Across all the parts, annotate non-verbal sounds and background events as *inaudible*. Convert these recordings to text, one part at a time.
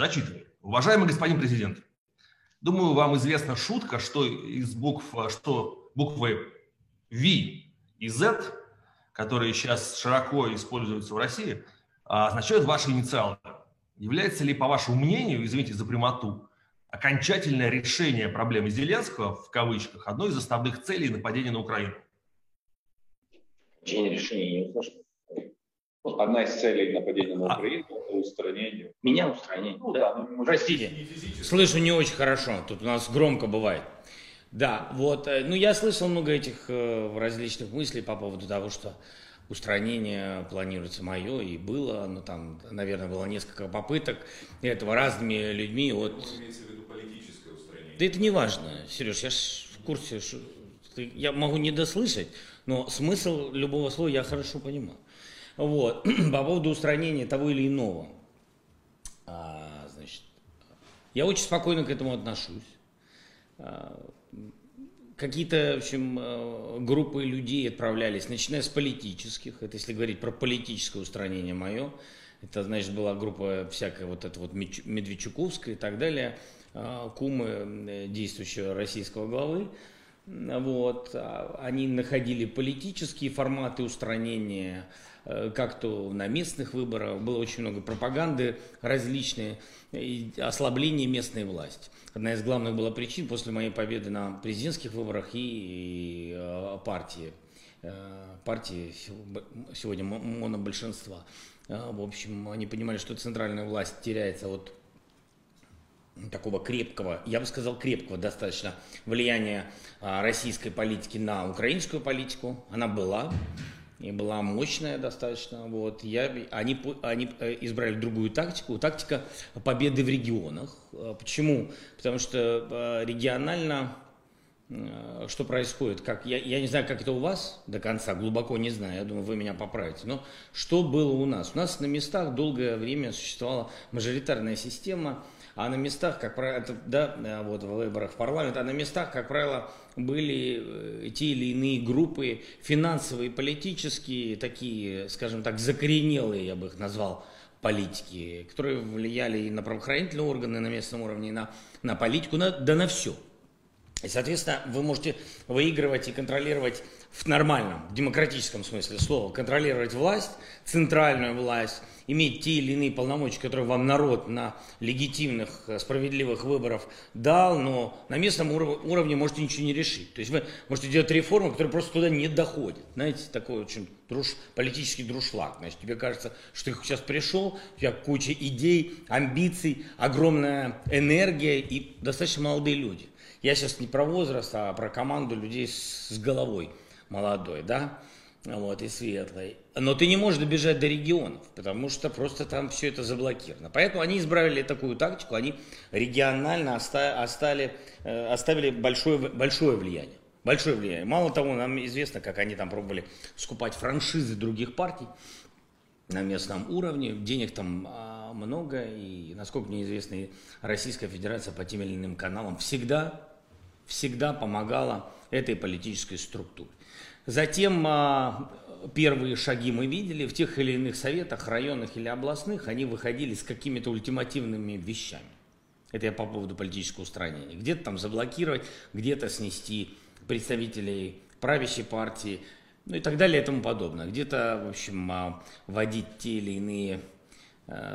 Зачитываю. Уважаемый господин президент, думаю, вам известна шутка, что из букв, что буквы V и Z, которые сейчас широко используются в России, означают ваши инициалы. Является ли, по вашему мнению, извините за прямоту, окончательное решение проблемы Зеленского, в кавычках, одной из основных целей нападения на Украину? Окончание решения не услышал. Одна из целей нападения на а. Украину – это устранение. Меня устранение. Ну да, ну, простите. Слышу не очень хорошо, тут у нас громко бывает. Да, вот, э, ну я слышал много этих э, различных мыслей по поводу того, что устранение планируется мое и было, но там, наверное, было несколько попыток этого разными людьми от... Да это не важно, Сереж, я ж в курсе, что я могу не дослышать, но смысл любого слова я хорошо понимаю. Вот. *clears throat* По поводу устранения того или иного. А, значит, я очень спокойно к этому отношусь. А, какие-то, в общем, э, группы людей отправлялись, начиная с политических, это если говорить про политическое устранение мое, это, значит, была группа всякая вот эта вот Медведчуковская и так далее, а, кумы э, действующего российского главы, вот, они находили политические форматы устранения, Э, как то на местных выборах, было очень много пропаганды различные, и ослабление местной власти. Одна из главных была причин после моей победы на президентских выборах и, и э, партии. Э, партии сегодня монобольшинства. В общем, они понимали, что центральная власть теряется от такого крепкого, я бы сказал крепкого достаточно влияния российской политики на украинскую политику. Она была, и была мощная достаточно. Вот. Я, они, они э, избрали другую тактику, тактика победы в регионах. Э, почему? Потому что э, регионально что происходит, как, я, я не знаю, как это у вас до конца, глубоко не знаю, я думаю, вы меня поправите, но что было у нас? У нас на местах долгое время существовала мажоритарная система, а на местах, как правило, да, э, вот в выборах в парламент, а на местах, как правило, были э, те или иные группы финансовые, политические, такие, скажем так, закоренелые, я бы их назвал, политики, которые влияли и на правоохранительные органы на местном уровне, и на, на политику, на, да на все. И, соответственно, вы можете выигрывать и контролировать в нормальном, демократическом смысле слова, контролировать власть, центральную власть, иметь те или иные полномочия, которые вам народ на легитимных, э, справедливых выборах дал, но на местном уров- уровне можете ничего не решить. То есть вы можете делать реформы, которые просто туда не доходят. Знаете, такой очень друж, политический друшлаг. Значит, тебе кажется, что ты сейчас пришел, у тебя куча идей, амбиций, огромная энергия и достаточно молодые люди. Я сейчас не про возраст, а про команду людей с, головой молодой, да, вот, и светлой. Но ты не можешь добежать до регионов, потому что просто там все это заблокировано. Поэтому они избрали такую тактику, они регионально оставили, э, оставили большое, большое влияние. Большое влияние. Мало того, нам известно, как они там пробовали скупать франшизы других партий на местном уровне. Денег там а, много, и, насколько мне известно, Российская Федерация по тем или иным каналам всегда всегда помогала этой политической структуре. Затем а, первые шаги мы видели в тех или иных советах, районных или областных, они выходили с какими-то ультимативными вещами. Это я по поводу политического устранения. Где-то там заблокировать, где-то снести представителей правящей партии, ну и так далее и тому подобное. Где-то, в общем, а, вводить те или иные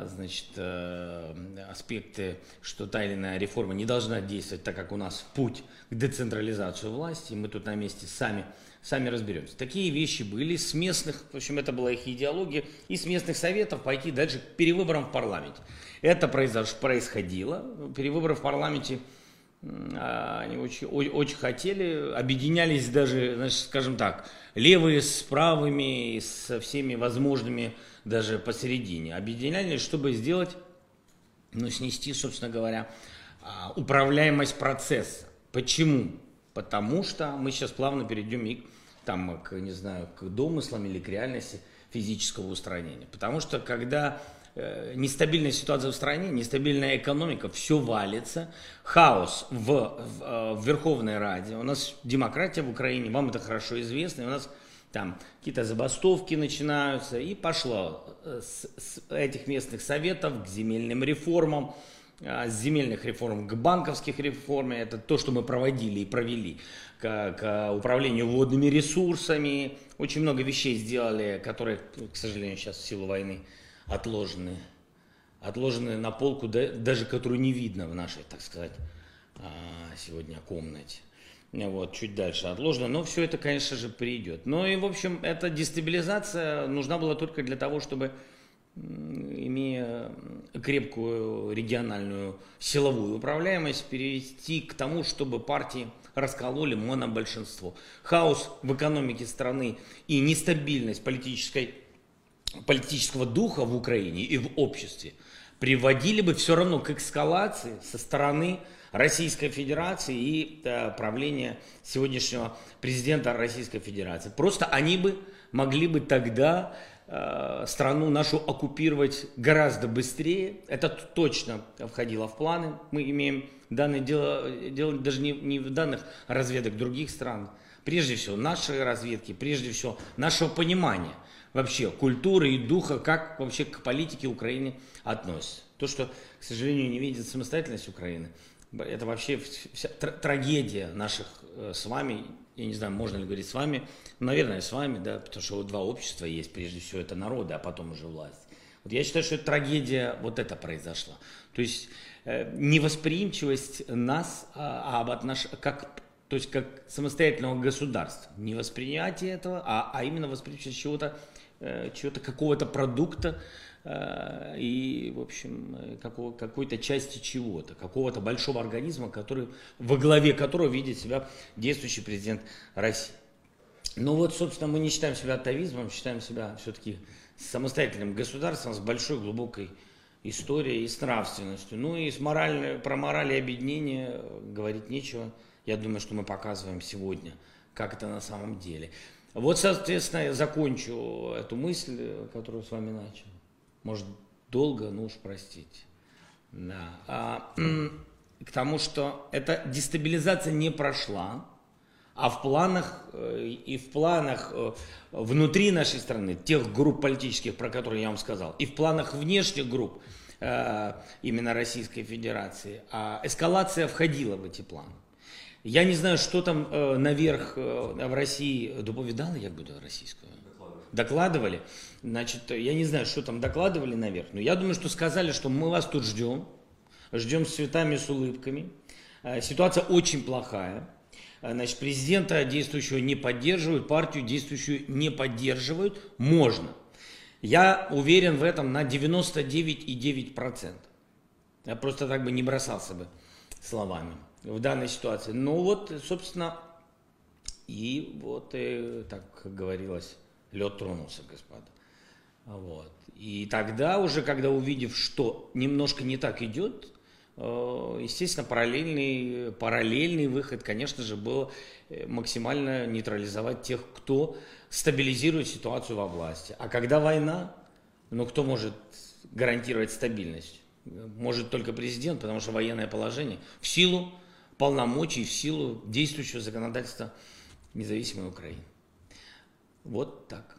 значит, э, аспекты, что та или иная реформа не должна действовать, так как у нас путь к децентрализации власти, и мы тут на месте сами, сами разберемся. Такие вещи были с местных, в общем, это была их идеология, и с местных советов пойти дальше к перевыборам в парламенте. Это происходило, перевыборы в парламенте они очень, очень хотели, объединялись даже, значит, скажем так, левые с правыми, со всеми возможными даже посередине, объединялись, чтобы сделать, ну, снести, собственно говоря, а, управляемость процесса. Почему? Потому что мы сейчас плавно перейдем и там, к, не знаю, к домыслам или к реальности физического устранения. Потому что когда нестабильная ситуация в стране, нестабильная экономика, все валится, хаос в, в, э, в Верховной Раде, у нас демократия в Украине, вам это хорошо известно, у нас там какие-то забастовки начинаются, и пошло э, с, с этих местных советов к земельным реформам, с земельных реформ к банковских реформе, это то, что мы проводили и провели, к, к управлению водными ресурсами. Очень много вещей сделали, которые, к сожалению, сейчас в силу войны отложены. Отложены на полку, даже которую не видно в нашей, так сказать, сегодня комнате вот, чуть дальше отложено, но все это, конечно же, придет. Ну и, в общем, эта дестабилизация нужна была только для того, чтобы, имея крепкую региональную силовую управляемость, перевести к тому, чтобы партии раскололи монобольшинство. Хаос в экономике страны и нестабильность политической, политического духа в Украине и в обществе приводили бы все равно к эскалации со стороны Российской Федерации и э, правления сегодняшнего президента Российской Федерации. Просто они бы могли бы тогда э, страну нашу оккупировать гораздо быстрее. Это точно входило в планы. Мы имеем данные дело, дело даже не, не в данных разведок других стран. Прежде всего, нашей разведки, прежде всего, нашего понимания вообще культуры и духа, как вообще к политике Украины относятся. То, что, к сожалению, не видит самостоятельность Украины – это вообще вся трагедия наших э, с вами, я не знаю, можно ли говорить с вами, наверное, с вами, да, потому что два общества есть, прежде всего это народы, а потом уже власть. Вот я считаю, что трагедия вот это произошла. То есть э, невосприимчивость нас, а, а об отнош... как, то есть как самостоятельного государства. Не восприятие этого, а, а именно восприимчивость чего-то, чего-то какого-то продукта, Э, и, в общем, какого, какой-то части чего-то, какого-то большого организма, который, во главе которого видит себя действующий президент России. Ну вот, собственно, мы не считаем себя атовизмом, считаем себя все-таки самостоятельным государством с большой глубокой историей и с нравственностью. Ну и с мораль, про мораль и объединение говорить нечего. Я думаю, что мы показываем сегодня, как это на самом деле. Вот, соответственно, я закончу эту мысль, которую с вами начал может, долго, ну уж простите. Да. А, к тому, что эта дестабилизация не прошла, а в планах э, и в планах э, внутри нашей страны, тех групп политических, про которые я вам сказал, и в планах внешних групп э, именно Российской Федерации, а эскалация входила в эти планы. Я не знаю, что там наверх в России доповедала, я буду российскую докладывали. Значит, я не знаю, что там докладывали наверх, но я думаю, что сказали, что мы вас тут ждем, ждем с цветами, с улыбками. Э, ситуация очень плохая. Э, значит, президента действующего не поддерживают, партию действующую не поддерживают. Можно. Я уверен в этом на 99,9%. Я просто так бы не бросался бы словами в данной ситуации. Ну вот, собственно, и вот, и, э, так говорилось, лед тронулся, господа. Вот. И тогда уже, когда увидев, что немножко не так идет, э, естественно, параллельный, параллельный выход, конечно же, был э, максимально нейтрализовать тех, кто стабилизирует ситуацию во власти. А когда война, ну кто может гарантировать стабильность? Может только президент, потому что военное положение в силу полномочий, в силу действующего законодательства независимой Украины. Вот так.